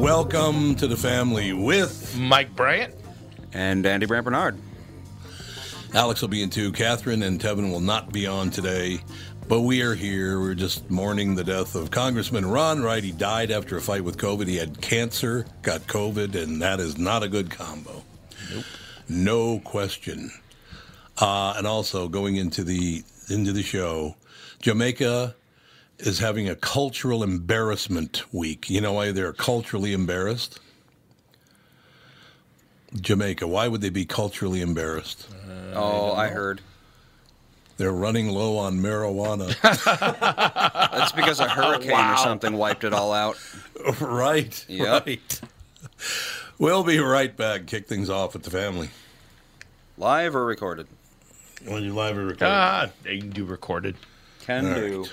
Welcome to the family with Mike Bryant. And Andy Brant Barnard. Alex will be in too. Catherine and Tevin will not be on today, but we are here. We're just mourning the death of Congressman Ron Wright. He died after a fight with COVID. He had cancer, got COVID, and that is not a good combo. Nope. No question. Uh, and also going into the into the show, Jamaica is having a cultural embarrassment week. You know why they're culturally embarrassed? Jamaica. Why would they be culturally embarrassed? Uh, oh, I, I heard. They're running low on marijuana. That's because a hurricane wow. or something wiped it all out. Right. Yep. Right. We'll be right back. Kick things off with the family. Live or recorded? When you live or recorded? Ah, they can do recorded. Can all do. Right.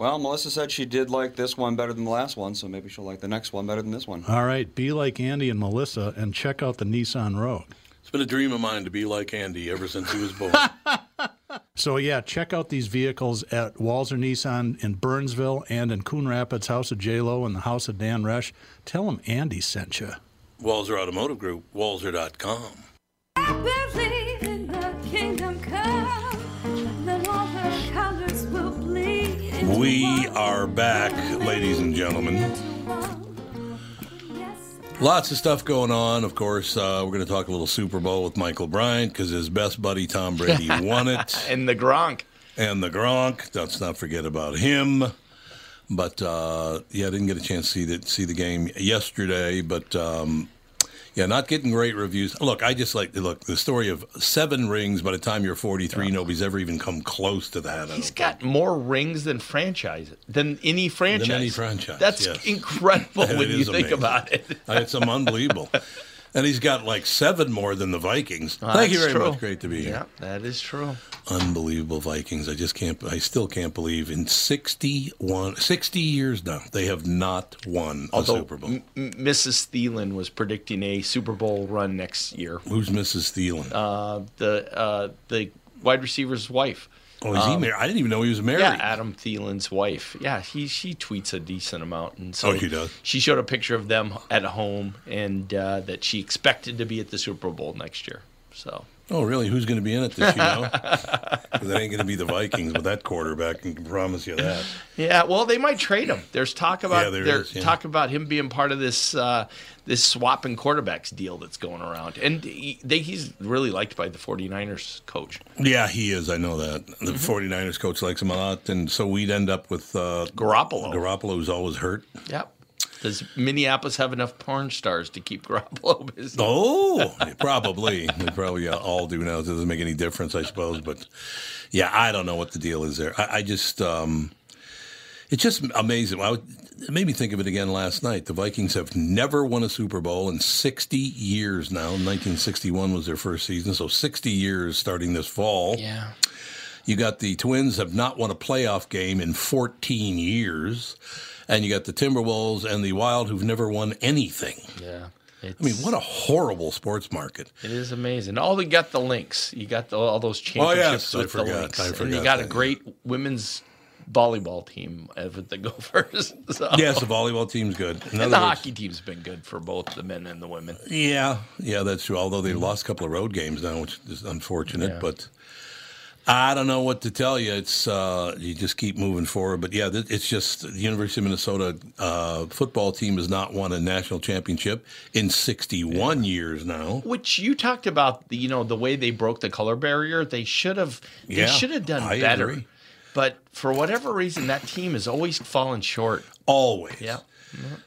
Well, Melissa said she did like this one better than the last one, so maybe she'll like the next one better than this one. All right, be like Andy and Melissa and check out the Nissan Rogue. It's been a dream of mine to be like Andy ever since he was born. so yeah, check out these vehicles at Walser Nissan in Burnsville and in Coon Rapids, House of J Lo and the House of Dan Resch. Tell them Andy sent you. Walser Automotive Group, Walser.com. We are back, ladies and gentlemen. Lots of stuff going on. Of course, uh, we're going to talk a little Super Bowl with Michael Bryant because his best buddy Tom Brady won it. and the Gronk. And the Gronk. Let's not forget about him. But uh, yeah, I didn't get a chance to see the, see the game yesterday. But um, yeah, not getting great reviews. Look, I just like look the story of seven rings. By the time you're 43, oh. nobody's ever even come close to that. He's got think. more rings than franchise than any franchise. Than any franchise. That's yes. incredible when you think amazing. about it. it's unbelievable. And he's got like seven more than the Vikings. Thank you very true. much. Great to be here. Yeah, that is true. Unbelievable Vikings. I just can't, I still can't believe in 61, 60 years now, they have not won a Although Super Bowl. M- Mrs. Thielen was predicting a Super Bowl run next year. Who's Mrs. Thielen? Uh, the uh, the wide receiver's wife. Oh, is he married? I didn't even know he was married. um, Yeah, Adam Thielen's wife. Yeah, he she tweets a decent amount, and so Oh, she does? She showed a picture of them at home, and uh, that she expected to be at the Super Bowl next year. So Oh, really? Who's going to be in it? Does she know? 'Cause it ain't going to be the Vikings with that quarterback. I can promise you that. yeah, well, they might trade him. There's talk about Yeah, there there is, yeah. talk about him being part of this uh, this swapping quarterbacks deal that's going around, and he, they, he's really liked by the 49ers coach. Yeah, he is. I know that. Mm-hmm. The 49ers coach likes him a lot. And so we'd end up with uh, Garoppolo. Garoppolo, who's always hurt. Yep. Does Minneapolis have enough porn stars to keep Garoppolo busy? Oh, probably. They probably all do now. It doesn't make any difference, I suppose. But yeah, I don't know what the deal is there. I, I just, um, it's just amazing. I it made me think of it again last night. The Vikings have never won a Super Bowl in 60 years now. 1961 was their first season, so 60 years starting this fall. Yeah. You got the Twins have not won a playoff game in 14 years. And you got the Timberwolves and the Wild who've never won anything. Yeah. I mean, what a horrible sports market. It is amazing. Oh, all you got the Lynx. You got the, all those Oh, championships yes, I with the forgot. Lynx. I and you got a that. great women's volleyball team with the Gophers. So. Yes, the volleyball team's good. And the words- hockey team's been good for both the men and the women. Yeah, yeah, that's true. Although they lost a couple of road games now, which is unfortunate. Yeah. But I don't know what to tell you. It's uh, you just keep moving forward. But yeah, it's just the University of Minnesota uh, football team has not won a national championship in 61 years now. Which you talked about, you know, the way they broke the color barrier. They should have. They Yeah, should have done I better. agree. But for whatever reason, that team has always fallen short. Always. Yeah.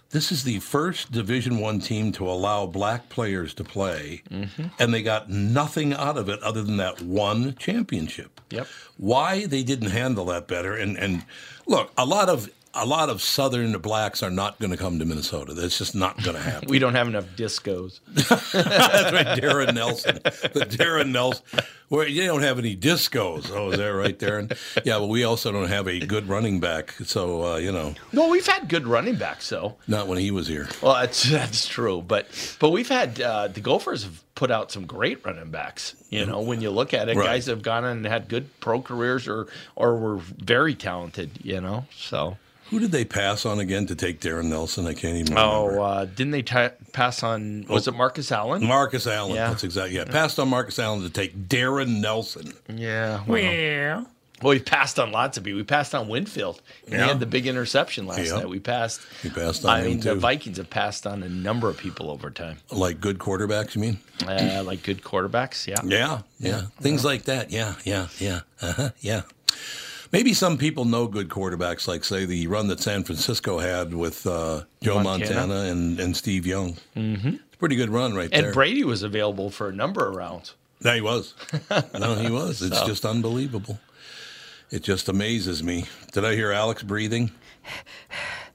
This is the first Division One team to allow black players to play, Mm-hmm. and they got nothing out of it other than that one championship. Yep. Why they didn't handle that better? And and look, a lot of a lot of Southern blacks are not going to come to Minnesota. That's just not going to happen. We don't have enough discos. That's right, Darrin Nelson. The Darrin Nelson. Where you don't have any discos. Oh, is that right, Darrin? Yeah, but we also don't have a good running back. So uh, you know, No, we've had good running backs, though. not when he was here. Well, that's that's true, but but we've had uh, the Gophers have put out some great running backs. You know, when you look at it, Right. guys have gone and had good pro careers or or were very talented. You know, so Who did they pass on again to take Darrin Nelson? I can't even remember. oh, uh, didn't they ta pass on? Was it Marcus Allen? Marcus Allen. Yeah. That's exactly yeah. Passed on Marcus Allen to take Darrin Nelson. yeah. Well, well, we passed on lots of people. We passed on Winfield. And He had the big interception last Yeah. night. We passed. We passed on I him, mean, the. Vikings have passed on a number of people over time, Like good quarterbacks, you mean? uh, like good quarterbacks. Yeah. Yeah, yeah. Things like that. Yeah, yeah, yeah. Uh-huh, yeah. Maybe some people know good quarterbacks, like say the run that San Francisco had with uh, Joe Montana, Montana. and, and Steve Young. Mm-hmm. It's a pretty good run right And there. Brady was available for a number of rounds. No, he was. No, he was. It's just unbelievable. It just amazes me. Did I hear Alex breathing?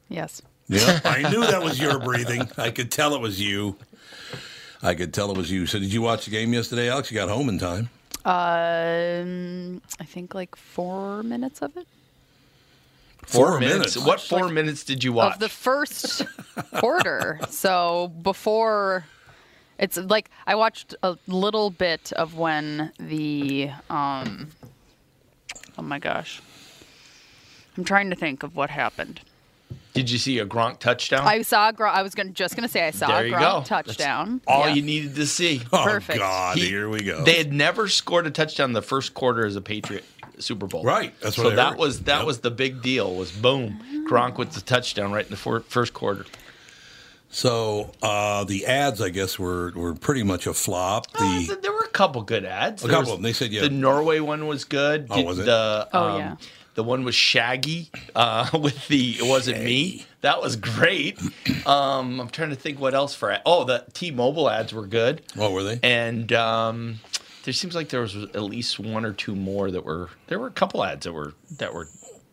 Yes. Yeah, I knew that was your breathing. I could tell it was you. I could tell it was you. So, did you watch the game yesterday, Alex? You got home in time. Um, I think like four minutes of it. Four minutes. minutes. What four minutes did you watch? Of the first quarter. So before, it's like I watched a little bit of when the um. Oh my gosh. I'm trying to think of what happened. Did you see a Gronk touchdown? I saw. a Gronk. I was gonna, just going to say I saw There you Gronk go. touchdown. All Yeah. you needed to see. Oh Perfect. God! He- here we go. They had never scored a touchdown in the first quarter as a Patriot Super Bowl. Right, that's what so I that heard. was that Yep. was the big deal. Was boom, Gronk with the touchdown right in the for, first quarter. So uh, the ads, I guess, were were pretty much a flop. Uh, The there were a couple good ads. A There couple was- of them. They said, yeah. The Norway one was good. Oh, was it? The, Oh, um, yeah. The one with Shaggy uh, with the it wasn't me. That was great. Um, I'm trying to think what else for. Oh, the T-Mobile ads were good. what were they? And um, there seems like there was at least one or two more that were. There were a couple ads that were that were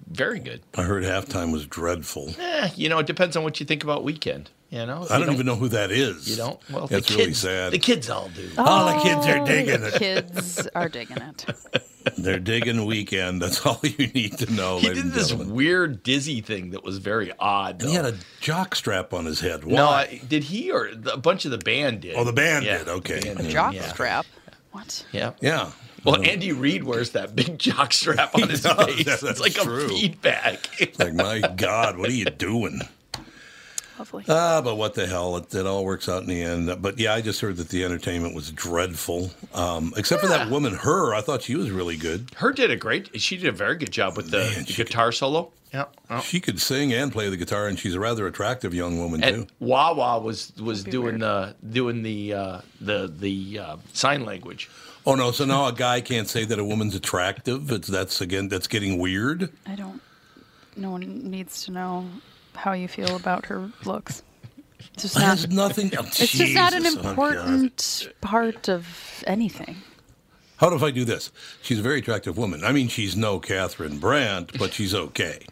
very good. I heard halftime was dreadful. Eh, you know, it depends on what you think about Weeknd. You know, I You don't, even know who that is. You don't. Well, that's the really kids, sad. The kids all do. Oh, the kids are digging it. The it. kids are digging it. They're digging Weeknd. That's all you need to know. He did this gentlemen. weird dizzy thing that was very odd. And he had a jock strap on his head. Why? No, I, did he or the- a bunch of the band did? Oh, the band Yeah, did. Okay. the band A did, jock yeah. strap. What? Yeah. yeah. Well, Andy Reid wears that big jock strap on his does, face. that's it's like true. a feedback. Like, my God, what are you doing? Lovely. Ah, but what the hell? It, it all works out in the end. But yeah, I just heard that the entertainment was dreadful. Um, except for that woman, her. I thought she was really good. Her did a great. She did a very good job with the, Man, the she guitar solo. Yeah. Oh. She could sing and play the guitar, and she's a rather attractive young woman too. And Wawa was was doing weird. the doing the uh, the the uh, sign language. Oh no! So now a guy can't say that a woman's attractive. It's that's again that's getting weird. I don't. No one needs to know how you feel about her looks. It's just It not. has nothing. oh, It's just not an Jesus, oh, important part of anything. How do I do this? She's a very attractive woman. I mean, she's no Catherine Brandt, but she's okay.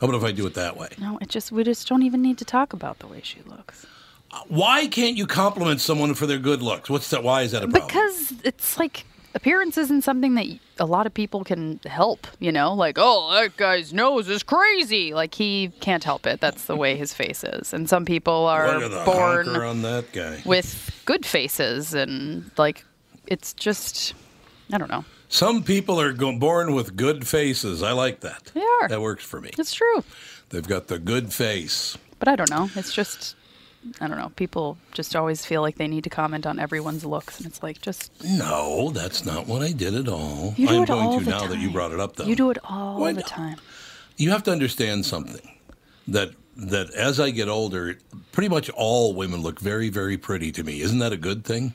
How about if I do it that way? No, it just we just don't even need to talk about the way she looks uh, Why can't you compliment someone for their good looks? What's that? Why is that a problem? because it's like appearance isn't something that a lot of people can help. You know, like oh that guy's nose is crazy. Like he can't help it. That's the way his face is. And some people are Look at the born on that guy. with good faces, and like it's just I don't know. Some people are go- born with good faces. I like that. They are. That works for me. It's true. They've got the good face. But I don't know. It's just, I don't know. People just always feel like they need to comment on everyone's looks, and it's like just No, that's not what I did at all. you do I'm it going all to the now time. that you brought it up, though. You do it all Why the not? time. You have to understand something that that as I get older, pretty much all women look very, very pretty to me. Isn't that a good thing?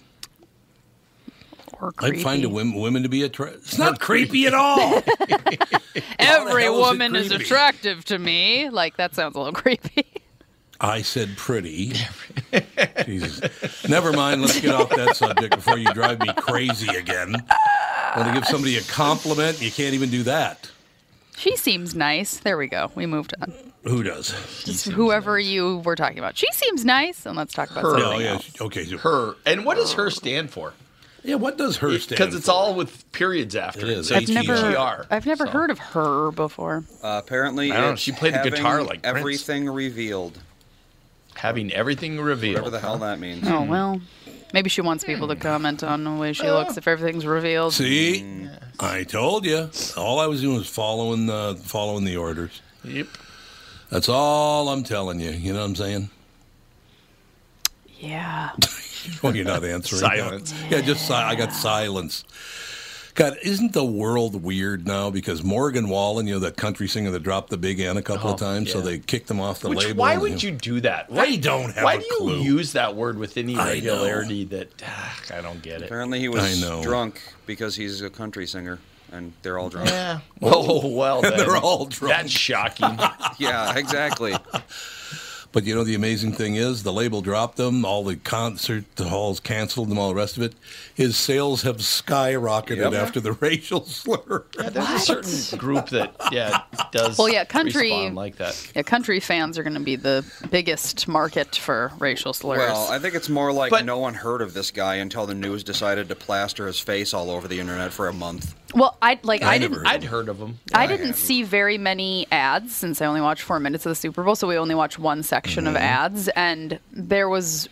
I find a women, women to be attractive. It's not creepy at all. Every hell is woman is attractive to me. Like that sounds a little creepy. I said pretty. Jesus. Never mind. Let's get off that subject before you drive me crazy again. Want to give somebody a compliment? You can't even do that. she seems nice. There we go. We moved on. Who does? Just whoever you were talking about. She seems nice, and let's talk about Her. something Oh, yeah. else. she- Okay. so- Her and what does her stand for? Yeah. What does her stand? For? Because it's for? all with periods after It it. is. So I've never, HGR. I've never So- heard of her before. Uh, apparently, I don't know, she played the guitar like Prince. everything revealed. Having everything revealed. Whatever the hell that means. Oh well, maybe she wants people to comment on the way she looks if everything's revealed. See, Mm. I told you. All I was doing was following the following the orders. Yep. That's all I'm telling you. You know what I'm saying? Yeah. Well, you're not answering. Silence. Yeah, just si- I got silence. God, isn't the world weird now? Because Morgan Wallen, you know, that country singer that dropped the big N a couple of Oh, times, so they kicked him off the Which, label. why and, would you do that? I don't have Why a do you clue. use that word with any I regularity that ah, I don't get it? Apparently, he I was know. drunk because he's a country singer, and they're all drunk. Yeah. Oh well, then. They're all drunk. That's shocking. yeah, exactly. But you know, the amazing thing is, the label dropped them, all the concert halls canceled them, all the rest of it. His sales have skyrocketed Yep. after the racial slur. Yeah, there's a certain group that yeah does. Well, yeah, country- like that. Yeah, country fans are going to be the biggest market for racial slurs. Well, I think it's more like But- no one heard of this guy until the news decided to plaster his face all over the internet for a month. Well, I like I I, never didn't heard I'd heard of them. I didn't see very many ads since I only watched four minutes of the Super Bowl, so we only watched one section Mm-hmm. of ads, and there was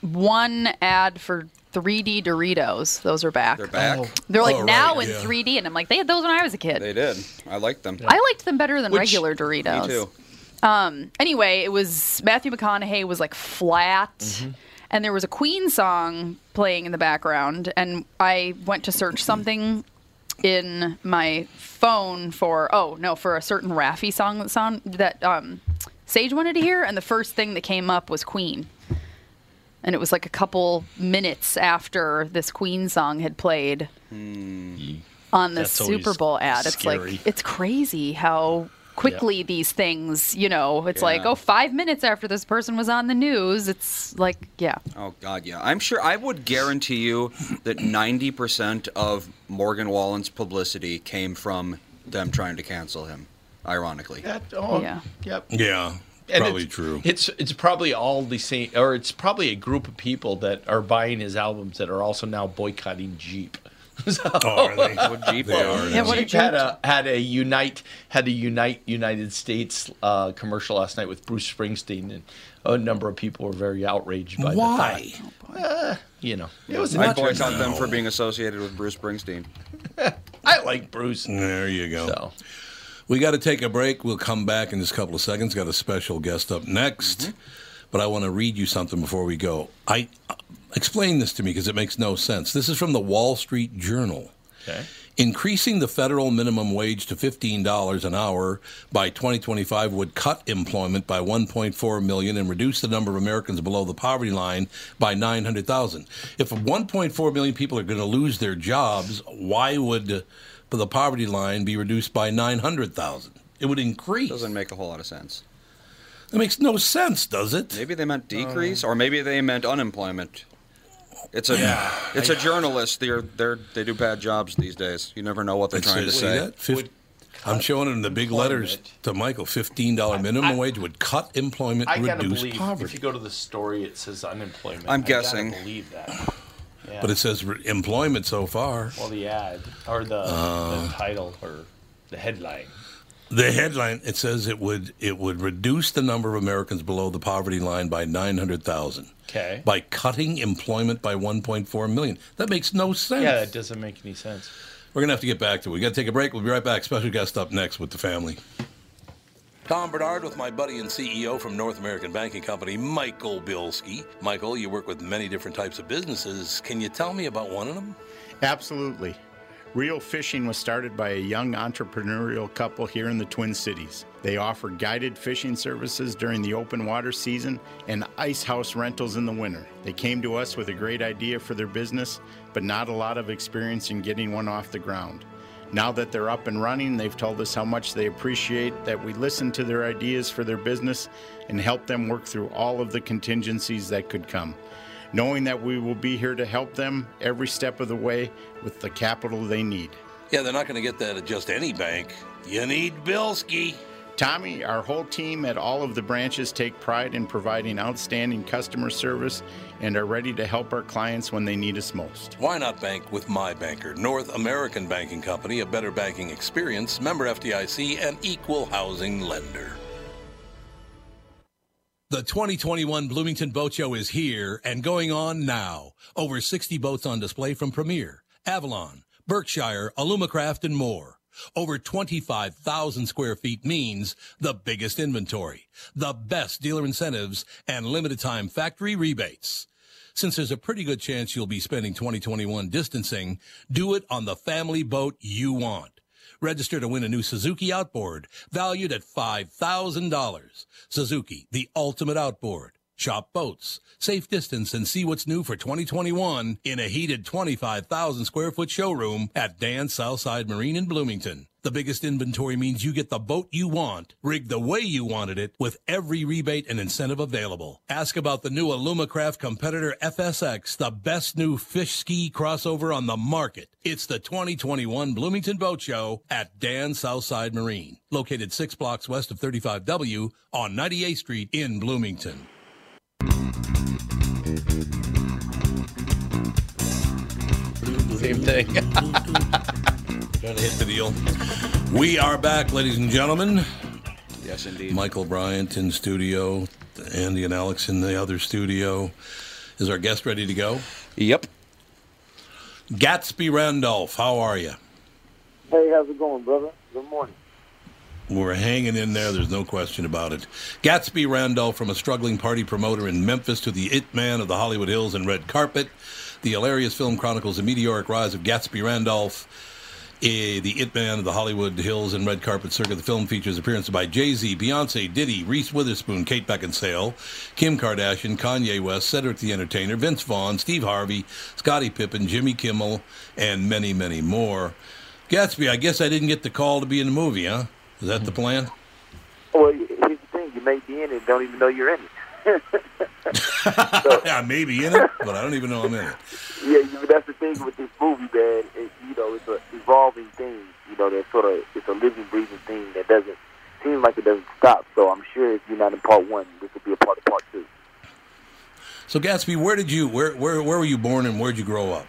one ad for 3D Doritos. Those are back. They're back. Oh. They're like Oh, right, now in yeah. 3D, and I'm like, they had those when I was a kid. They did. I liked them. I liked them better than Which- regular Doritos. Me too. Anyway, it was Matthew McConaughey was like flat, Mm-hmm. and there was a Queen song playing in the background, and I went to search something in my phone for oh no for a certain Raffi song that sound that um, Sage wanted to hear, and the first thing that came up was Queen. And it was like a couple minutes after this Queen song had played on the That's Super Bowl ad. It's scary. like it's crazy how quickly these things, you know, it's like, oh, five minutes after this person was on the news, it's like, yeah. Oh God, yeah. I'm sure. I would guarantee you that 90% of Morgan Wallen's publicity came from them trying to cancel him. ironically. That, oh, Yeah. Yep. Yeah, And probably it's, true. It's it's probably all the same, or it's probably a group of people that are buying his albums that are also now boycotting Jeep. So- oh, are they? What Jeep They are. are. Yeah, what Jeep had a had a unite had a unite United States uh, commercial last night with Bruce Springsteen, and a number of people were very outraged by Why? the fact. Uh, you know, it was I interesting. boycott them for being associated with Bruce Springsteen. I like Bruce. There you go. So We got to take a break. We'll come back in just a couple of seconds. Got a special guest up next, but I want to read you something before we go. I uh, explain this to me because it makes no sense. This is from the Wall Street Journal. okay. Increasing the federal minimum wage to $15 an hour by 2025 would cut employment by 1.4 million and reduce the number of Americans below the poverty line by 900,000. If 1.4 million people are going to lose their jobs, why would the poverty line be reduced by 900,000? It would increase. Doesn't make a whole lot of sense. That makes no sense, does it? Maybe they meant uh, decrease, or maybe they meant unemployment. It's a it's a journalist. They're they're they do bad jobs these days. You never know what they're It's- trying to see say. that? Fif- I'm showing it in the big letters to Michael. $15 minimum wage would cut employment, I gotta reduce believe if you go to the story, it says unemployment. I'm I gotta guessing. believe that. Yeah. But it says re- employment so far. well, the ad or the, Uh. the title or the headline. The headline it says it would it would reduce the number of Americans below the poverty line by 900,000 Okay. by cutting employment by 1.4 million. That makes no sense. Yeah, that doesn't make any sense. We're going to have to get back to it. We got to take a break. We'll be right back. Special guest up next with the family. Tom Barnard with my buddy and CEO from North American Banking Company, Michael Bilski. Michael, you work with many different types of businesses. Can you tell me about one of them? Absolutely. Real Fishing was started by a young entrepreneurial couple here in the Twin Cities. They offer guided fishing services during the open water season and ice house rentals in the winter. They came to us with a great idea for their business, but not a lot of experience in getting one off the ground. Now that they're up and running, they've told us how much they appreciate that we listen to their ideas for their business and help them work through all of the contingencies that could come knowing that we will be here to help them every step of the way with the capital they need. Yeah, they're not going to get that at just any bank. You need Bilski. Tommy, our whole team at all of the branches take pride in providing outstanding customer service and are ready to help our clients when they need us most. Why not bank with my banker, North American Banking Company, a better banking experience, member FDIC, and equal housing lender. The 2021 Bloomington Boat Show is here and going on now. Over 60 boats on display from Premier, Avalon, Berkshire, Alumacraft, and more. Over 25,000 square feet means the biggest inventory, the best dealer incentives, and limited time factory rebates. Since there's a pretty good chance you'll be spending 2021 distancing, do it on the family boat you want. Register to win a new Suzuki outboard valued at $5,000. Suzuki, the ultimate outboard. Shop boats, safe distance, and see what's new for 2021 in a heated 25,000 square foot showroom at Dan Southside Marine in Bloomington. The biggest inventory means you get the boat you want, rigged the way you wanted it, with every rebate and incentive available. Ask about the new Alumacraft competitor FSX, the best new fish ski crossover on the market. It's the 2021 Bloomington Boat Show at Dan Southside Marine, located six blocks west of 35W on 98th Street in Bloomington. Same thing. Trying to hit the deal. We are back, ladies and gentlemen. Yes, indeed. Michael Bryant in studio, Andy and Alex in the other studio. Is our guest ready to go? Yep. Gatsby Randolph, how are you? Hey, how's it going, brother? Good morning. We're hanging in there. There's no question about it. Gatsby Randolph, from a struggling party promoter in Memphis to the it man of the Hollywood Hills and red carpet. The hilarious film chronicles the meteoric rise of Gatsby Randolph, Eh, the it man of the Hollywood Hills and red carpet circuit. The film features appearances by Jay Z, Beyonce, Diddy, Reese Witherspoon, Kate Beckinsale, Kim Kardashian, Kanye West, Cedric the Entertainer, Vince Vaughn, Steve Harvey, Scottie Pippen, Jimmy Kimmel, and many, many more. Gatsby, I guess I didn't get the call to be in the movie, huh? Is that the plan? Well, here's the thing: you may be in it, don't even know you're in it. yeah, maybe in it, but I don't even know I'm in it. yeah, you, that's the thing with this movie, man. It, know, it's a evolving thing. You know, that sort of it's a living, breathing thing that doesn't seems like it doesn't stop. So I'm sure if you're not in part one, this will be a part of part two. So Gatsby, where did you where where where were you born and where did you grow up?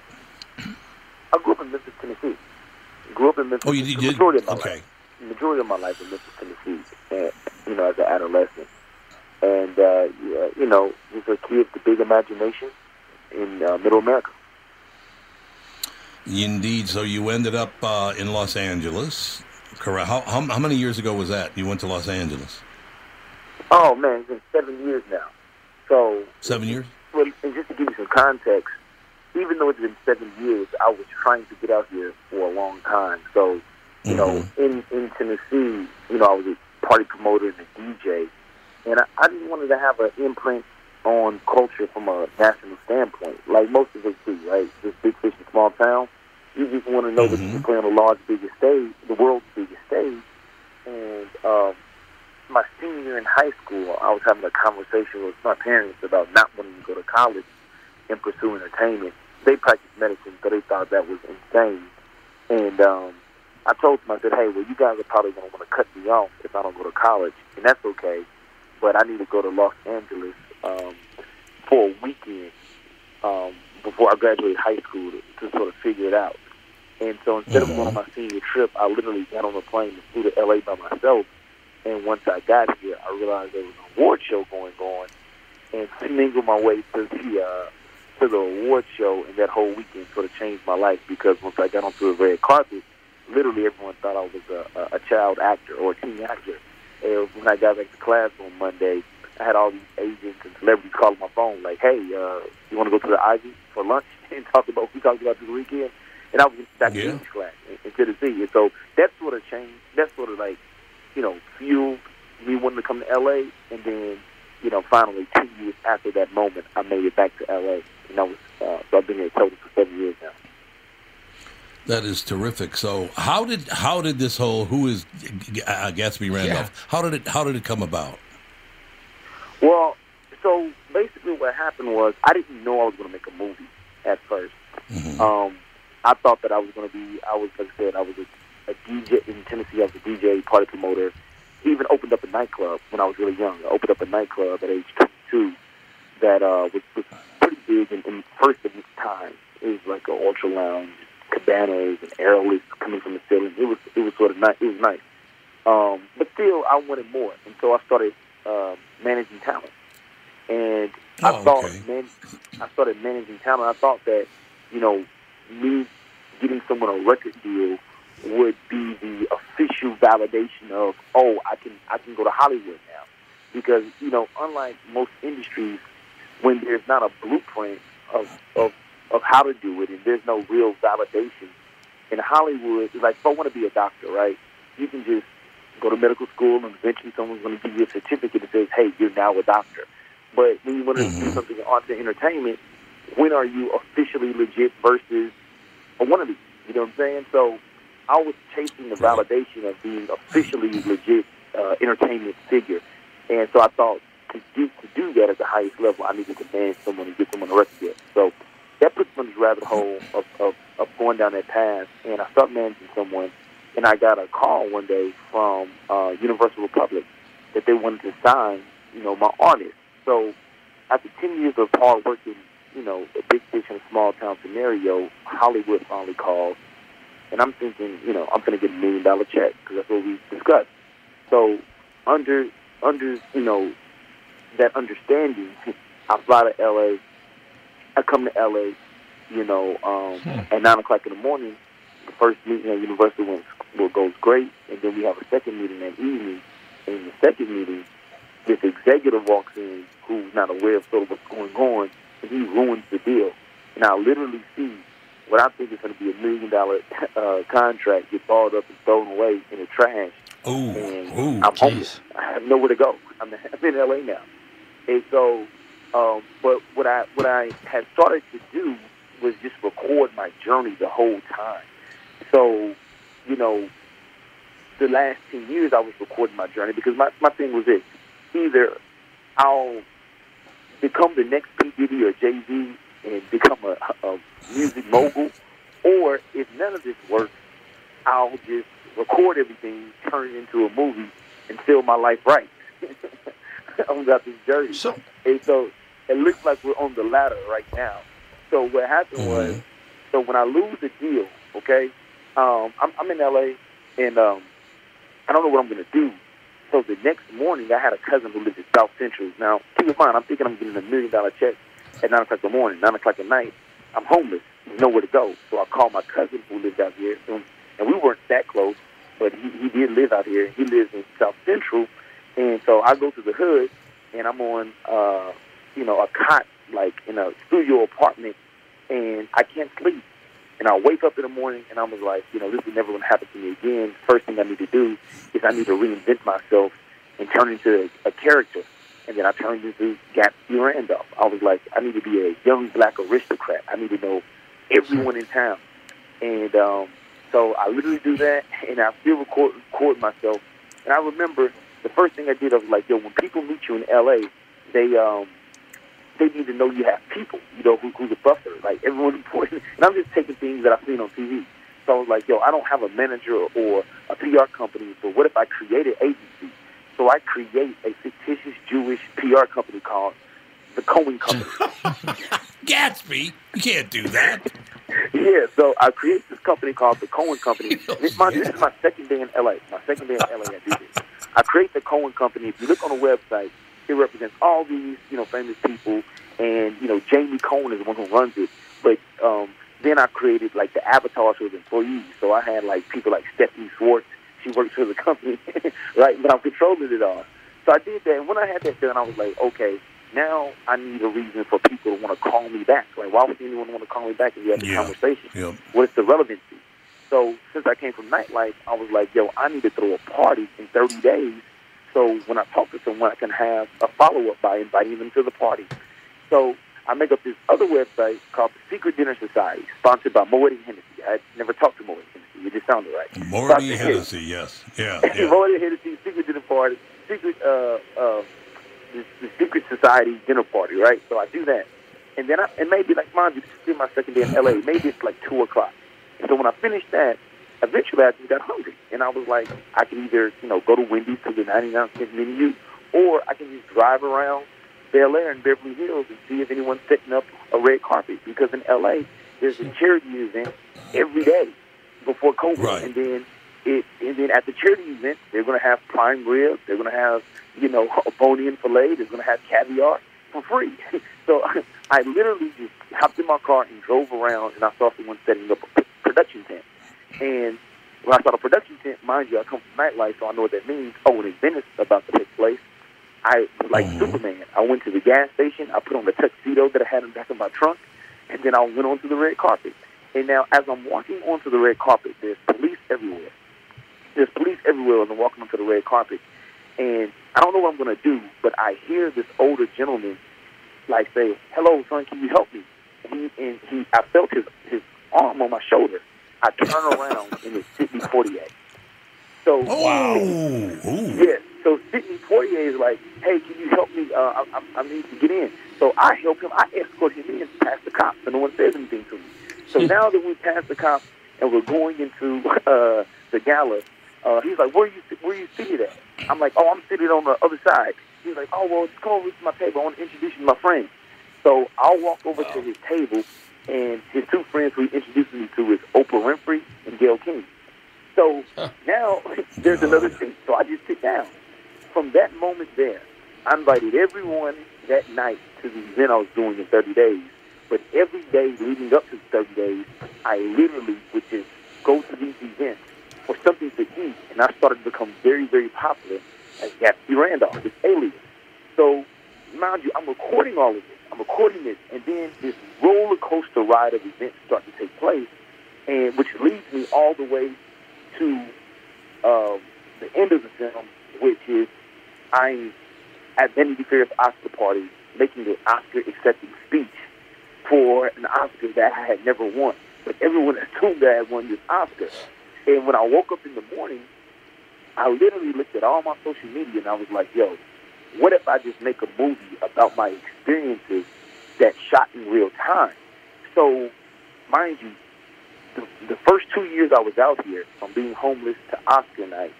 I grew up in Memphis, Tennessee. Grew up in Memphis. Oh, you did. The majority of my okay. Life, majority of my life in Memphis, Tennessee, and you know, as an adolescent, and uh, yeah, you know, just a kid with a big imagination in uh, Middle America. Indeed. So you ended up uh, in Los Angeles. Correct. How, how, how many years ago was that? You went to Los Angeles. Oh man, it's been seven years now. So Seven years. Well, and just to give you some context, even though it's been seven years, I was trying to get out here for a long time. So, you know, in in Tennessee, you know, I was a party promoter and a DJ, and I, I just wanted to have an imprint on culture from a national standpoint, like most of us do, right? Just big fish in small town. You just want to know that you can play on a large, biggest stage, the world's biggest stage. And um, my senior year in high school, I was having a conversation with my parents about not wanting to go to college and pursue entertainment. They practiced medicine, so they thought that was insane. And um, I told them, I said, hey, well, you guys are probably going to want to cut me off if I don't go to college, and that's okay. But I need to go to Los Angeles um, for a weekend um, before I graduate high school to, to sort of figure it out. And so instead of going on my senior trip, I literally got on a plane and flew to LA by myself. And once I got here, I realized there was an award show going on, and finagled my way to the uh, to the award show. And that whole weekend sort of changed my life because once I got onto the red carpet, literally everyone thought I was a, a, a child actor or a teen actor. And when I got back to class on Monday, I had all these agents and celebrities calling my phone like, "Hey, uh, you want to go to the Ivy for lunch and talk about what we talked about this weekend?" And I was back Yeah. in English class in, in Tennessee, and so that sort of changed. That sort of like, you know, fueled me wanting to come to LA, and then, you know, finally two years after that moment, I made it back to LA, and I was uh, so I've been here total for seven years now. That is terrific. So how did how did this whole who is uh, Gatsby Randolph? How did it how did it come about? Well, so basically what happened was I didn't know I was going to make a movie at 1st Um, I thought that I was going to be, I was, like I said, I was a, a DJ in Tennessee. I was a DJ, party promoter. Even opened up a nightclub when I was really young. I opened up a nightclub at age 22 that uh, was, was pretty big and, and first of its time. It was like an ultra lounge, cabanas and airlifts coming from the ceiling. It was it was sort of nice. It was nice. Um, but still, I wanted more, and so I started uh, managing talent. And I Oh, thought, okay. man, I started managing talent. I thought that, you know, me getting someone a record deal would be the official validation of, oh, I can I can go to Hollywood now, because you know, unlike most industries, when there's not a blueprint of of of how to do it, and there's no real validation in Hollywood, it's like if I want to be a doctor, right? You can just go to medical school, and eventually someone's going to give you a certificate that says, "Hey, you're now a doctor." But when you want to do something in arts and entertainment, when are you officially legit versus a wannabe? You know what I'm saying? So I was chasing the validation of being officially legit uh, entertainment figure, and so I thought to do to do that at the highest level, I needed to manage someone and get someone a record. So that puts me in this rabbit hole of, of, of going down that path, and I started managing someone, and I got a call one day from uh, Universal Republic that they wanted to sign, you know, my artist. So after 10 years of hard working, you know, a big fish in a small town scenario, Hollywood finally called. And I'm thinking, you know, I'm going to get a million dollar check because that's what we discussed. So under, under, you know, that understanding, I fly to LA. I come to LA, you know, um, at 9 o'clock in the morning. The first meeting at Universal went, well, goes great. And then we have a second meeting that evening. And in the second meeting, this executive walks in who's not aware of sort of what's going on, and he ruins the deal. And I literally see what I think is going to be a million dollar uh, contract get balled up and thrown away in the trash. Ooh, and ooh, I'm homeless. I have nowhere to go. I'm, I'm in LA now, and so. Um, but what I what I had started to do was just record my journey the whole time. So, you know, the last ten years I was recording my journey because my my thing was this: either I'll become the next P Diddy or Jay Z and become a, a music mogul, or if none of this works, I'll just record everything, turn it into a movie, and fill my life right. I'm got this jersey. So, and so it looks like we're on the ladder right now. So what happened mm-hmm. was, so when I lose the deal, okay, um, I'm, I'm in LA and um, I don't know what I'm going to do. So the next morning, I had a cousin who lived in South Central. Now, keep in mind, I'm thinking I'm getting a million dollar check at 9 o'clock in the morning, 9 o'clock at night. I'm homeless, nowhere to go. So I called my cousin who lived out here, and, and we weren't that close, but he, he did live out here. He lives in South Central. And so I go to the hood, and I'm on, uh, you know, a cot, like in a studio apartment, and I can't sleep. And I wake up in the morning, and I was like, you know, this is never going to happen to me again. First thing I need to do is I need to reinvent myself and turn into a, a character. And then I turned into Gatsby Randolph. I was like, I need to be a young black aristocrat. I need to know everyone in town. And um, so I literally do that, and I still record, record myself. And I remember the first thing I did, I was like, yo, when people meet you in L.A., they um, they need to know you have people, you know, who, who's a buffer. Like everyone's important. And I'm just taking things that I've seen on TV. So I was like, yo, I don't have a manager or a PR company, but what if I create an agency? So I create a fictitious Jewish PR company called the Cohen Company. Gatsby, you can't do that. yeah, so I create this company called the Cohen Company. This, my, this is my second day in LA. My second day in LA, I do this. I create the Cohen Company. If you look on the website, it represents all these, you know, famous people, and you know, Jamie Cohen is the one who runs it. But um, then I created like the avatars for the employees. So I had like people like Stephanie Schwartz. She works for the company, right? But I'm controlling it all. So I did that, and when I had that done, I was like, okay, now I need a reason for people to want to call me back. Like, why would anyone want to call me back if you have a Yeah. conversation? Yep. What's the relevancy? So since I came from nightlife, I was like, yo, I need to throw a party in 30 days. So when I talk to someone, I can have a follow up by inviting them to the party. So I make up this other website called the Secret Dinner Society, sponsored by Moet Hennessy. I never talked to Moet Hennessy. It just sounded right. So I Morty said, Hennessy, yes. Yeah, yeah. yeah. Moet Hennessy, Secret Dinner Party, Secret, uh, uh, the, the Secret Society Dinner Party, right? So I do that. And then I, and maybe like mind you, this is my second day in LA. Maybe it's like two o'clock. So when I finish that, eventually I just got hungry, and I was like, I can either you know go to Wendy's to the 99 cent menu, or I can just drive around Bel Air and Beverly Hills and see if anyone's setting up a red carpet. Because in LA, there's a charity event every day before COVID, Right. and then it and then at the charity event, they're going to have prime rib, they're going to have you know a bone-in fillet, they're going to have caviar for free. so I literally just hopped in my car and drove around, and I saw someone setting up a production tent. And when I saw the production tent, mind you, I come from nightlife, so I know what that means. Oh, an event is about to take place. I like mm-hmm. Superman. I went to the gas station. I put on the tuxedo that I had in the back of my trunk, and then I went onto the red carpet. And now, as I'm walking onto the red carpet, there's police everywhere. There's police everywhere as I'm walking onto the red carpet. And I don't know what I'm going to do, but I hear this older gentleman like say, "Hello, son, can you help me?" And he, and he, I felt his his arm on my shoulder. I turn around and it's Sidney Poitier. So Oh, ooh. yeah, so Sidney Poitier is like, "Hey, can you help me? Uh, I, I, I need to get in." So I help him. I escort him in past the cops, and no one says anything to me. So now that we passed the cops and we're going into uh, the gala, uh, he's like, "Where you where you seated at?" I'm like, "Oh, I'm seated on the other side." He's like, "Oh, well, come over to my table. I want to introduce you to my friend." So I'll walk over to his table, and his two friends who he introduced me to is Oprah Winfrey and Gayle King. So now there's another thing. So I just sit down. From that moment there, I invited everyone that night to the event I was doing in 30 days. But every day leading up to the 30 days, I literally would just go to these events for something to eat. And I started to become very, very popular as Gatsby Randolph, this alien. So, mind you, I'm recording all of this. I'm recording this, and then this roller coaster ride of events start to take place, and which leads me all the way to um, the end of the film, which is I'm at Vanity Fair's Oscar party making an Oscar accepting speech for an Oscar that I had never won. But everyone assumed that I had won this Oscar. And when I woke up in the morning, I literally looked at all my social media and I was like, yo, what if I just make a movie about my experiences that shot in real time? So, mind you, the, the first two years I was out here, from being homeless to Oscar night,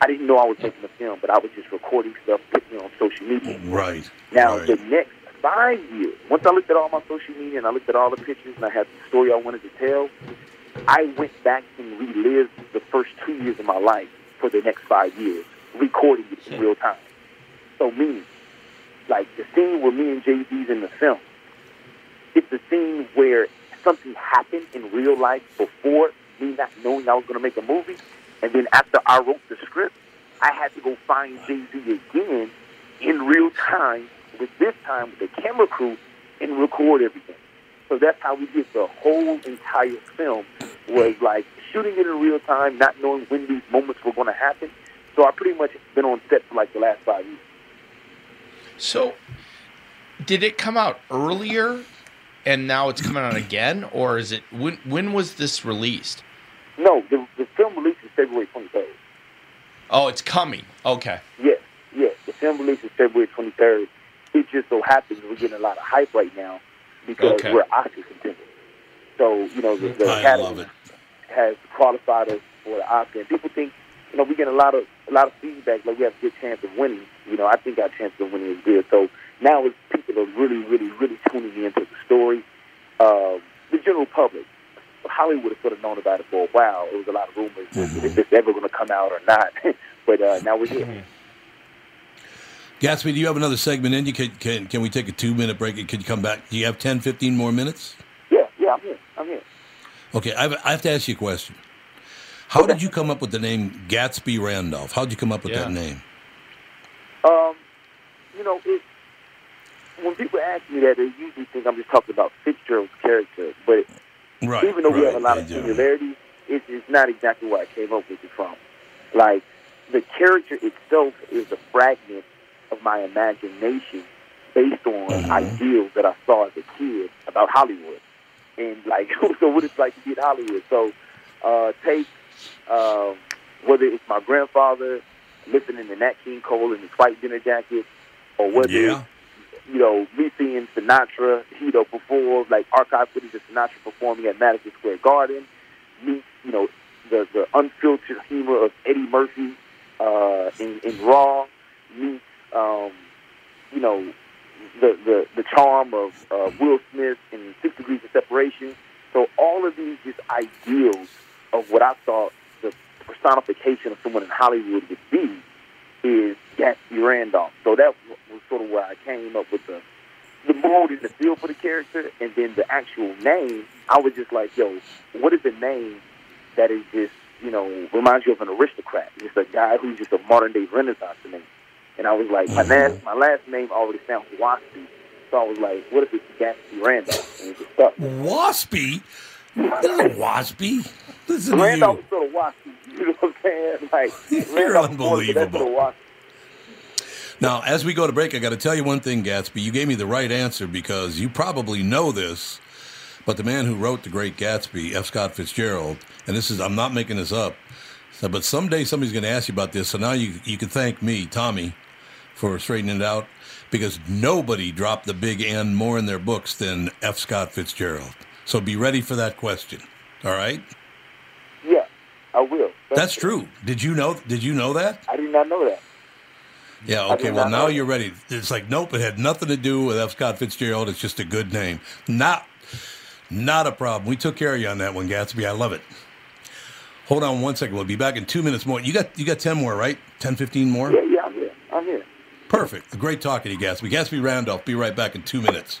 I didn't know I was making a film, but I was just recording stuff, putting it on social media. Right. Now, right. the next five years, once I looked at all my social media and I looked at all the pictures and I had the story I wanted to tell, I went back and relived the first two years of my life for the next five years, recording it in real time. So, meaning, like the scene where me and Z's in the film, it's a scene where something happened in real life before me not knowing I was going to make a movie. And then after I wrote the script, I had to go find Jay Z again in real time, with this time with the camera crew, and record everything. So that's how we did the whole entire film. Was like shooting it in real time, not knowing when these moments were going to happen. So I pretty much been on set for like the last five years. So, did it come out earlier, and now it's coming out again, or is it when? When was this released? No, the, the film releases February 23rd. Oh, it's coming. Okay. Yes, yes. The film releases February 23rd. It just so happens we're getting a lot of hype right now because Okay. we're Oscar contenders. So, you know, the, the Academy has qualified us for the Oscar. And people think, you know, we get a lot of a lot of feedback, like we have a good chance of winning. You know, I think our chance of winning is good. So now it's people are really, really, really tuning into the story. Uh, the general public, Hollywood has sort of known about it for a while. It was a lot of rumors Mm-hmm. if it's ever going to come out or not. but uh, now we're here. Mm-hmm. Gatsby, do you have another segment in? You can, can can we take a two minute break? And could you come back? Do you have 10, 15 more minutes? Yeah, yeah, I'm here. I'm here. Okay, I have, I have to ask you a question. How did you come up with the name Gatsby Randolph? How did you come up with Yeah. that name? Um, you know, it, when people ask me that, they usually think I'm just talking about Fitzgerald's character. But Right. even though we have a lot of do. similarities, it's, it's not exactly where I came up with it from. Like, the character itself is a fragment of my imagination based on Mm-hmm. ideals that I saw as a kid about Hollywood. And, like, so what it's like to be in Hollywood. So, uh, take um, whether it's my grandfather listening to Nat King Cole in his white dinner jacket, or whether Yeah. you know, me seeing Sinatra, you know, perform, like archive footage of Sinatra performing at Madison Square Garden, meet, you know, the, the unfiltered humor of Eddie Murphy uh, in, in Raw, meet, um, you know, the, the, the charm of uh, Will Smith in Six Degrees of Separation. So all of these just ideals of what I thought the personification of someone in Hollywood would be is Gatsby Randolph. So that was sort of where I came up with the the mold and the feel for the character, and then the actual name. I was just like, yo, what is a name that is just you know reminds you of an aristocrat? Just a guy who's just a modern day Renaissance name. And I was like, my mm-hmm. last my last name already sounds waspy, so I was like, what if it's Gatsby Randolph? And it just stuck. Waspy? This isn't waspy. Listen to Randolph you. is sort of waspy. You know what I'm saying? Like You're Randolph is more, but that's sort of unbelievable. waspy. Now, as we go to break, I got to tell you one thing, Gatsby. You gave me the right answer because you probably know this, but the man who wrote The Great Gatsby, F. Scott Fitzgerald, and this is, I'm not making this up, so, but someday somebody's going to ask you about this, so now you, you can thank me, Tommy, for straightening it out because nobody dropped the big N more in their books than F. Scott Fitzgerald. So be ready for that question. All right? Yeah, I will. That's true. Did you know? Did you know that? I did not know that. Yeah, okay. Well, now you're ready. It's like, nope, it had nothing to do with F. Scott Fitzgerald. It's just a good name. Not, not a problem. We took care of you on that one, Gatsby. I love it. Hold on one second. We'll be back in two minutes more. You got you got 10 more, right? 10, 15 more? Yeah, yeah, I'm here. I'm here. Perfect. Great talking to you, Gatsby. Gatsby Randolph. Be right back in two minutes.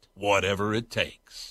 whatever it takes.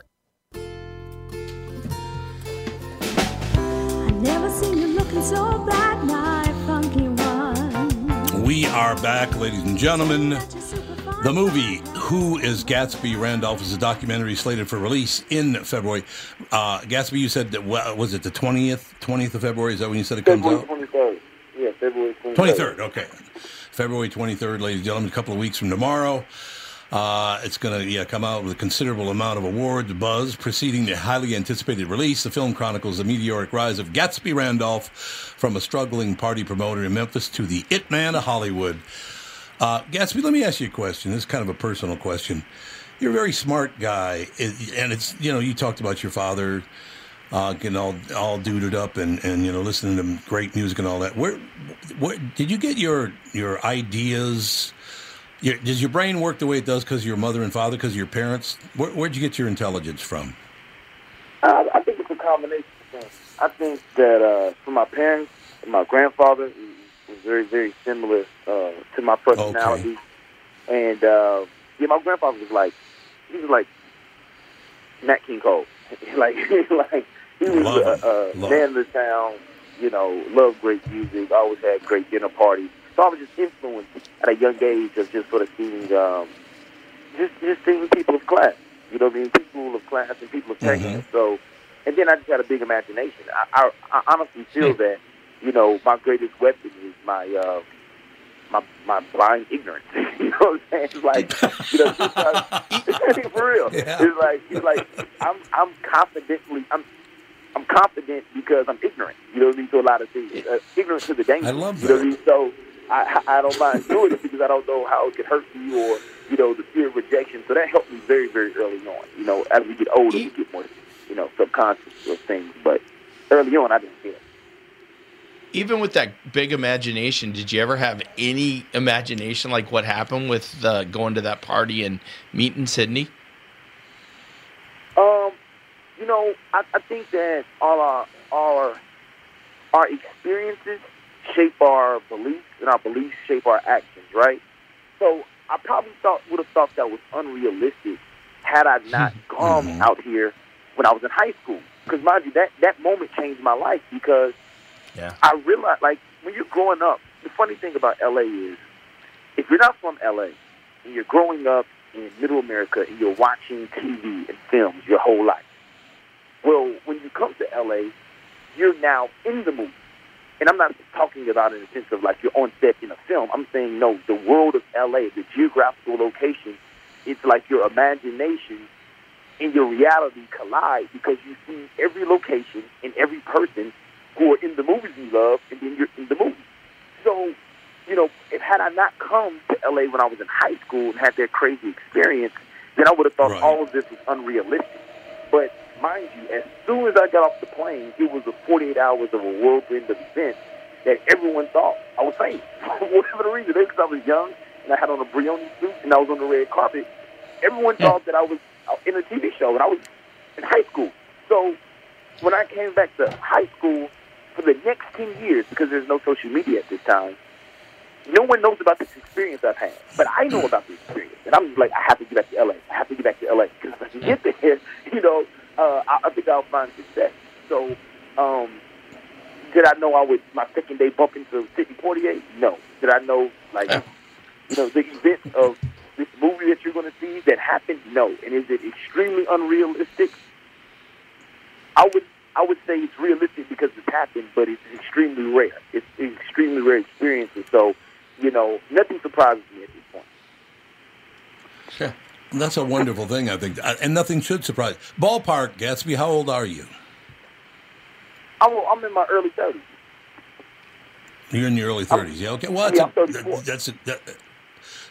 We are back, ladies and gentlemen. The movie Who is Gatsby Randolph is a documentary slated for release in February. Uh, Gatsby, you said that was it the twentieth, twentieth of February? Is that when you said it comes February out? Twenty third. Yeah, February twenty Twenty third. Okay, February twenty third, ladies and gentlemen. A couple of weeks from tomorrow. Uh, it's going to yeah, come out with a considerable amount of awards buzz preceding the highly anticipated release. The film chronicles the meteoric rise of Gatsby Randolph from a struggling party promoter in Memphis to the it man of Hollywood. Uh, Gatsby, let me ask you a question. This is kind of a personal question. You're a very smart guy, and it's you know you talked about your father uh, getting all all duded up and, and you know listening to great music and all that. Where, where did you get your your ideas? Your, does your brain work the way it does because of your mother and father, because of your parents? Where, where'd you get your intelligence from? Uh, I think it's a combination of things. I think that uh, for my parents, my grandfather was very, very similar uh, to my personality. Okay. And uh, yeah, my grandfather was like, he was like Nat King Cole. like, like he was Love a, a man of the town. You know, loved great music. Always had great dinner parties so I was just influenced at a young age of just sort of seeing, um, just just seeing people of class. You know what I mean? People of class and people of mm So, and then I just had a big imagination. I, I, I honestly feel that, you know, my greatest weapon is my uh, my my blind ignorance. you know what I'm saying? It's like, you know, sometimes, for real. Yeah. It's like it's like I'm I'm confidently I'm I'm confident because I'm ignorant. You know what I mean? To a lot of things, uh, ignorant to the danger. I love that. You know what I mean? So I, I don't mind doing it because I don't know how it could hurt me or, you know, the fear of rejection. So that helped me very, very early on. You know, as we get older, we get more, you know, subconscious of things. But early on, I didn't feel it. Even with that big imagination, did you ever have any imagination like what happened with uh, going to that party and meeting Sidney? Um, you know, I, I think that all our our our experiences shape our beliefs, and our beliefs shape our actions, right? So I probably thought would have thought that was unrealistic had I not gone mm-hmm. out here when I was in high school. Because mind you, that that moment changed my life because yeah. I realized, like, when you're growing up, the funny thing about LA is, if you're not from LA and you're growing up in Middle America and you're watching TV and films your whole life, well, when you come to LA, you're now in the movie and I'm not talking about in the sense of like you're on set in a film. I'm saying no, the world of LA, the geographical location, it's like your imagination and your reality collide because you see every location and every person who are in the movies you love, and then you're in the movie. So, you know, if had I not come to LA when I was in high school and had that crazy experience, then I would have thought right. all of this was unrealistic. But mind you, as soon as I got off the plane, it was a 48 hours of a whirlwind of events that everyone thought I was famous. For whatever the reason, because I was young and I had on a Brioni suit and I was on the red carpet. Everyone yeah. thought that I was in a TV show and I was in high school. So when I came back to high school for the next 10 years, because there's no social media at this time, no one knows about this experience I've had, but I know hmm. about the experience, and I'm like, I have to get back to LA. I have to get back to LA because if I can get there, you know, uh, I, think I'll find success. So, um, did I know I would my second day bump into Sidney Poitier? No. Did I know like you know the event of this movie that you're going to see that happened? No. And is it extremely unrealistic? I would I would say it's realistic because it's happened, but it's extremely rare. It's an extremely rare experience, and so you know nothing surprises me at this point. Yeah. That's a wonderful thing, I think, and nothing should surprise. Ballpark, Gatsby. How old are you? I'm, I'm in my early thirties. You're in your early thirties, yeah. Okay, well, that's yeah, a, that, that's a, that,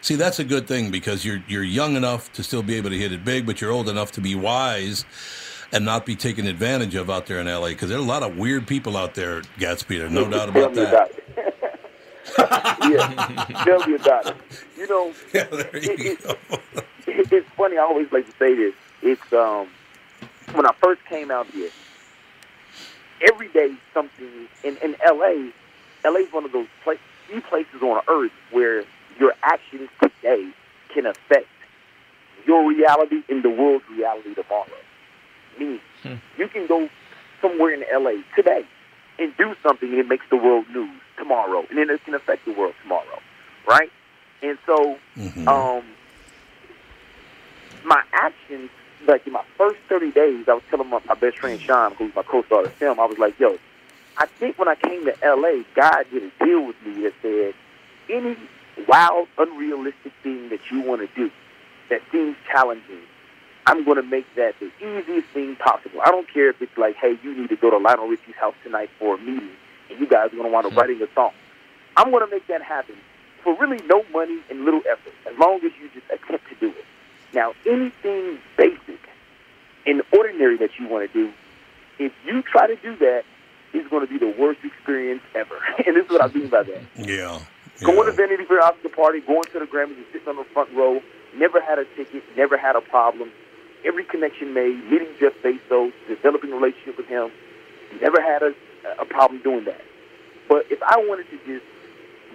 see, that's a good thing because you're you're young enough to still be able to hit it big, but you're old enough to be wise and not be taken advantage of out there in LA because there are a lot of weird people out there, Gatsby. There's no doubt about that. About yeah, tell me about it. You know, yeah, there you it, go. It, it's funny. I always like to say this. It's um when I first came out here. Every day, something in in LA. LA is one of those pla- few places on earth where your actions today can affect your reality and the world's reality tomorrow. Meaning, you can go somewhere in LA today and do something and it makes the world news tomorrow, and then it can affect the world tomorrow, right? And so, um, my actions, like in my first 30 days, I was telling my, my best friend Sean, who's my co-star of the film, I was like, yo, I think when I came to LA, God did a deal with me that said, any wild, unrealistic thing that you want to do that seems challenging, I'm going to make that the easiest thing possible. I don't care if it's like, hey, you need to go to Lionel Richie's house tonight for a meeting, and you guys are going to want to writing a song. I'm going to make that happen for really no money and little effort, as long as you just attempt to do it. Now, anything basic and ordinary that you want to do, if you try to do that, it's going to be the worst experience ever. and this is what I mean by that. Yeah. Going to Vanity Fair Oscar party, going to the Grammys and sitting on the front row, never had a ticket, never had a problem. Every connection made, meeting Jeff Bezos, developing a relationship with him, never had a, a problem doing that. But if I wanted to just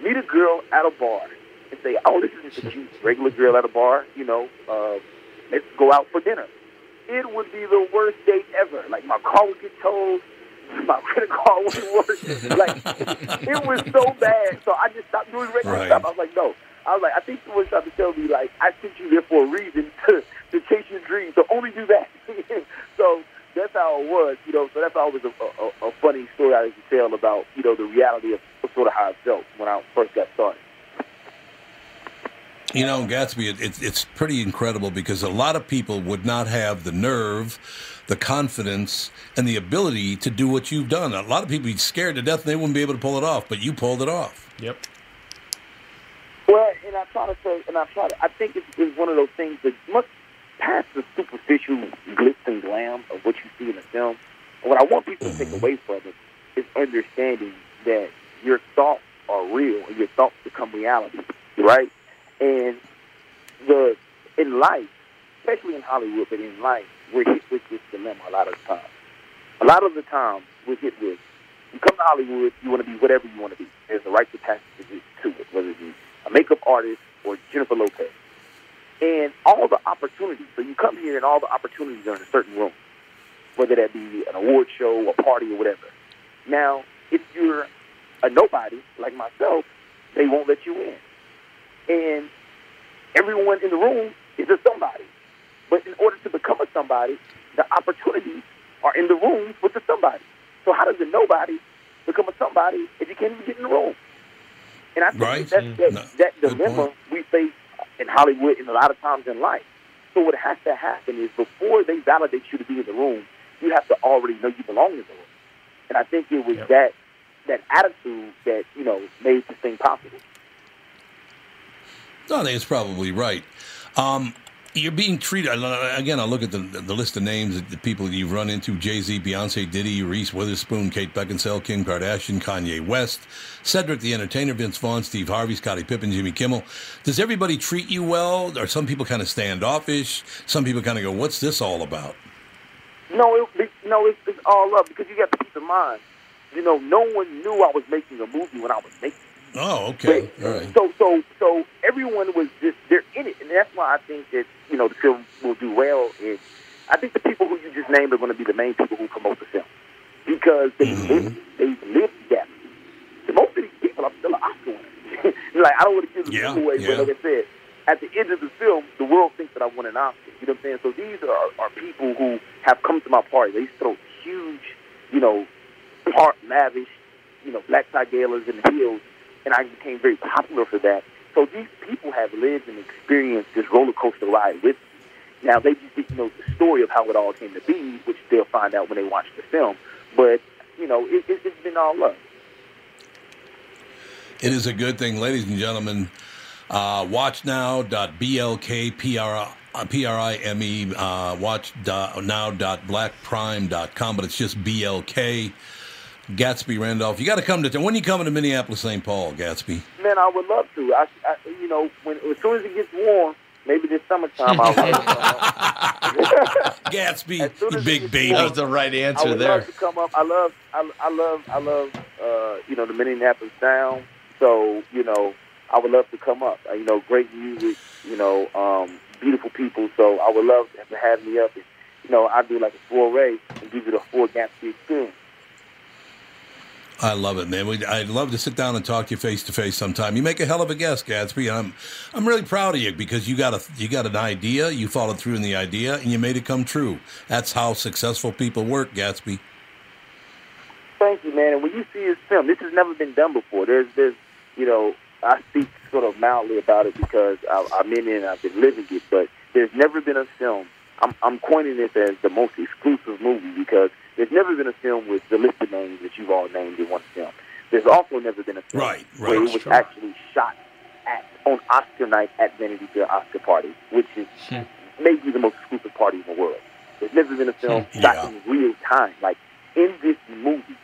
meet a girl at a bar say, oh, this is just a cute regular girl at a bar, you know, uh, let's go out for dinner. It would be the worst date ever. Like my car would get towed, my credit card wouldn't work. like it was so bad. So I just stopped doing regular Right. stuff. I was like, no. I was like, I think someone tried to tell me like I sent you there for a reason to to chase your dreams. So only do that. so that's how it was, you know. So that's always a, a, a funny story I to tell about you know the reality of sort of how I felt when I first got started. You know, Gatsby, it, it, it's pretty incredible because a lot of people would not have the nerve, the confidence, and the ability to do what you've done. A lot of people would be scared to death and they wouldn't be able to pull it off, but you pulled it off. Yep. Well, and I try to say, and I try to, I think it's, it's one of those things that much past the superficial glitz and glam of what you see in a film. And what I want people to take mm-hmm. away from it is understanding that your thoughts are real and your thoughts become reality, right? And the in life, especially in Hollywood, but in life, we're hit with this dilemma a lot of the time. A lot of the time, we're hit with you come to Hollywood, you want to be whatever you want to be. There's a right to pass to it, whether it be a makeup artist or Jennifer Lopez. And all the opportunities. So you come here and all the opportunities are in a certain room, whether that be an award show, a party, or whatever. Now, if you're a nobody like myself, they won't let you in. And everyone in the room is a somebody. But in order to become a somebody, the opportunities are in the room with the somebody. So how does a nobody become a somebody if you can't even get in the room? And I think Right. that, that, mm, No, that dilemma we face in Hollywood and a lot of times in life. So what has to happen is before they validate you to be in the room, you have to already know you belong in the room. And I think it was that that attitude that you know made this thing possible. No, I think it's probably right. Um, you're being treated again. I look at the the list of names the people that you've run into: Jay Z, Beyonce, Diddy, Reese Witherspoon, Kate Beckinsale, Kim Kardashian, Kanye West, Cedric the Entertainer, Vince Vaughn, Steve Harvey, Scottie Pippen, Jimmy Kimmel. Does everybody treat you well? Or some people kind of standoffish? Some people kind of go, "What's this all about?" No, it- no, it's, it's all up because you got to keep in mind, you know, no one knew I was making a movie when I was making. Oh, okay, But- all right. So, so, so everyone was just they're in it, and that's why I think that you know the film will do well. Is I think the people who you just named are going to be the main people who promote the film because they mm-hmm. live they live. The most of these people are still an Oscar winners. like I don't want to give them yeah, away, yeah. but like I said, at the end of the film, the world thinks that I won an Oscar. You know what I'm saying? So these are, are people who have come to my party. They throw huge, you know, part lavish, you know, black tie galas and heels, and I became very popular for that. So these people have lived and experienced this roller coaster ride with me. Now they just didn't know the story of how it all came to be, which they'll find out when they watch the film. But you know, it, it, it's been all love. It is a good thing, ladies and gentlemen. Uh, watchnow.blkprime, uh, watchnow.blackprime.com, but it's just BLK. Gatsby Randolph, you got to come to. When you coming to Minneapolis, St. Paul, Gatsby? Man, I would love to. I, I you know, when as soon as it gets warm, maybe this summertime I'll. Gatsby, you big baby. That was the right answer I would there. love to come up. I love, I, I love, I love, uh, you know, the Minneapolis sound. So you know, I would love to come up. Uh, you know, great music. You know, um, beautiful people. So I would love to have me up. And, you know, I do like a foray and give you the full Gatsby experience. I love it, man. I'd love to sit down and talk to you face to face sometime. You make a hell of a guest, Gatsby. I'm, I'm really proud of you because you got a, you got an idea, you followed through in the idea, and you made it come true. That's how successful people work, Gatsby. Thank you, man. And when you see this film, this has never been done before. There's, there's, you know, I speak sort of mildly about it because I, I'm in it and I've been living it, but there's never been a film. I'm, I'm coining this as the most exclusive movie because there's never been a film with the list of names that you've all named in one film. There's also never been a film right, right, where it was sure. actually shot at on Oscar night at Vanity Fair Oscar party, which is Hmm. maybe the most exclusive party in the world. There's never been a film shot Yeah. in real time. Like in this movie,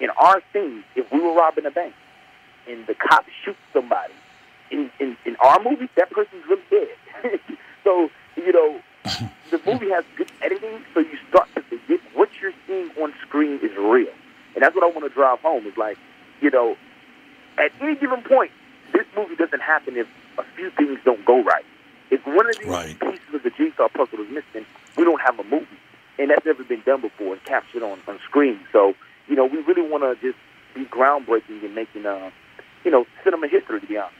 in our scene, if we were robbing a bank and the cop shoots somebody, in, in, in our movie, that person's really dead. so, you know, the movie has good editing, so you start to forget what you're seeing on screen is real. And that's what I want to drive home is like, you know, at any given point, this movie doesn't happen if a few things don't go right. If one of these Right. pieces of the jigsaw puzzle is missing, we don't have a movie. And that's never been done before and captured on, on screen. So, you know, we really want to just be groundbreaking in making, uh, you know, cinema history, to be honest.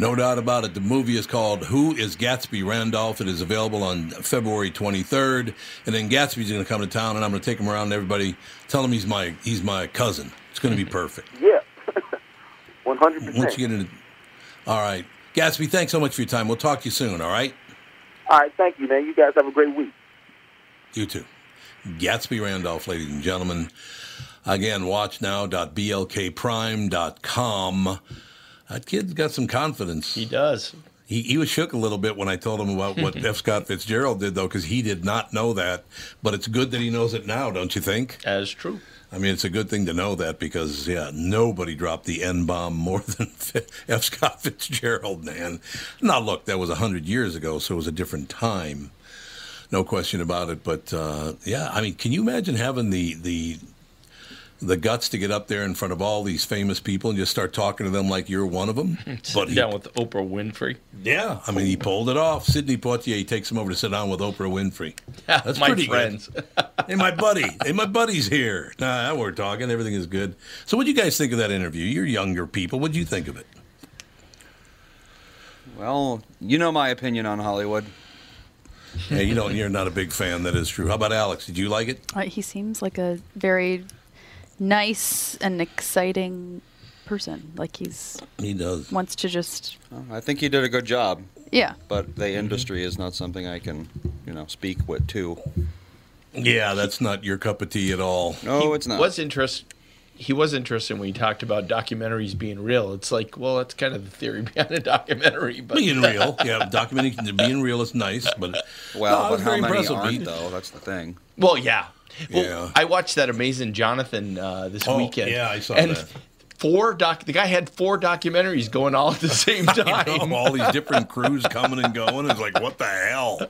No doubt about it. The movie is called Who is Gatsby Randolph? It is available on February 23rd. And then Gatsby's going to come to town, and I'm going to take him around. And everybody tell him he's my he's my cousin. It's going to be perfect. Yeah, 100%. Once you get into, all right, Gatsby. Thanks so much for your time. We'll talk to you soon. All right. All right, thank you, man. You guys have a great week. You too. Gatsby Randolph, ladies and gentlemen. Again, watch now.blkprime.com. That kid's got some confidence. He does. He, he was shook a little bit when I told him about what F. Scott Fitzgerald did, though, because he did not know that. But it's good that he knows it now, don't you think? Is true. I mean, it's a good thing to know that because, yeah, nobody dropped the N bomb more than F. Scott Fitzgerald, man. Now, look, that was 100 years ago, so it was a different time. No question about it. But, uh, yeah, I mean, can you imagine having the, the, the guts to get up there in front of all these famous people and just start talking to them like you're one of them? But down with Oprah Winfrey. Yeah, I mean, he pulled it off. Sidney Poitier takes him over to sit down with Oprah Winfrey. Yeah, That's my pretty friends. good. hey, my buddy. Hey, my buddy's here. Nah, we're talking. Everything is good. So, what do you guys think of that interview? You're younger people. What do you think of it? Well, you know my opinion on Hollywood. Yeah, you know, you're not a big fan. That is true. How about Alex? Did you like it? Uh, he seems like a very nice and exciting person. Like he's He does. wants to just Well, I think he did a good job, yeah. but the mm-hmm. industry is not something I can, you know, speak with to. Yeah, that's not your cup of tea at all. No, it's not. Was interest. He was interested when he talked about documentaries being real. It's like, well, that's kind of the theory behind a documentary. But Being real, yeah, documenting being real is nice, but well, No, but how many impressed with aren't Pete. though? That's the thing. Well, yeah. Well, Yeah. I watched that Amazing Jonathan uh, this Oh, weekend. yeah, I saw and that. Four doc. The guy had four documentaries going all at the same time. know, all these different crews coming and going. It's like, what the hell?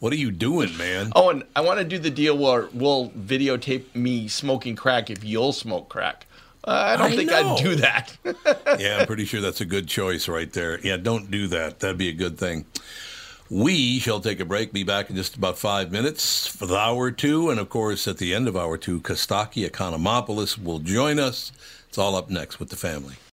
What are you doing, man? Oh, and I want to do the deal where we'll videotape me smoking crack if you'll smoke crack. Uh, I don't I think know. I'd do that. yeah, I'm pretty sure that's a good choice right there. Yeah, don't do that. That'd be a good thing. We shall take a break, be back in just about five minutes for the hour two. And of course, at the end of hour two, Costaki Economopoulos will join us. It's all up next with the family.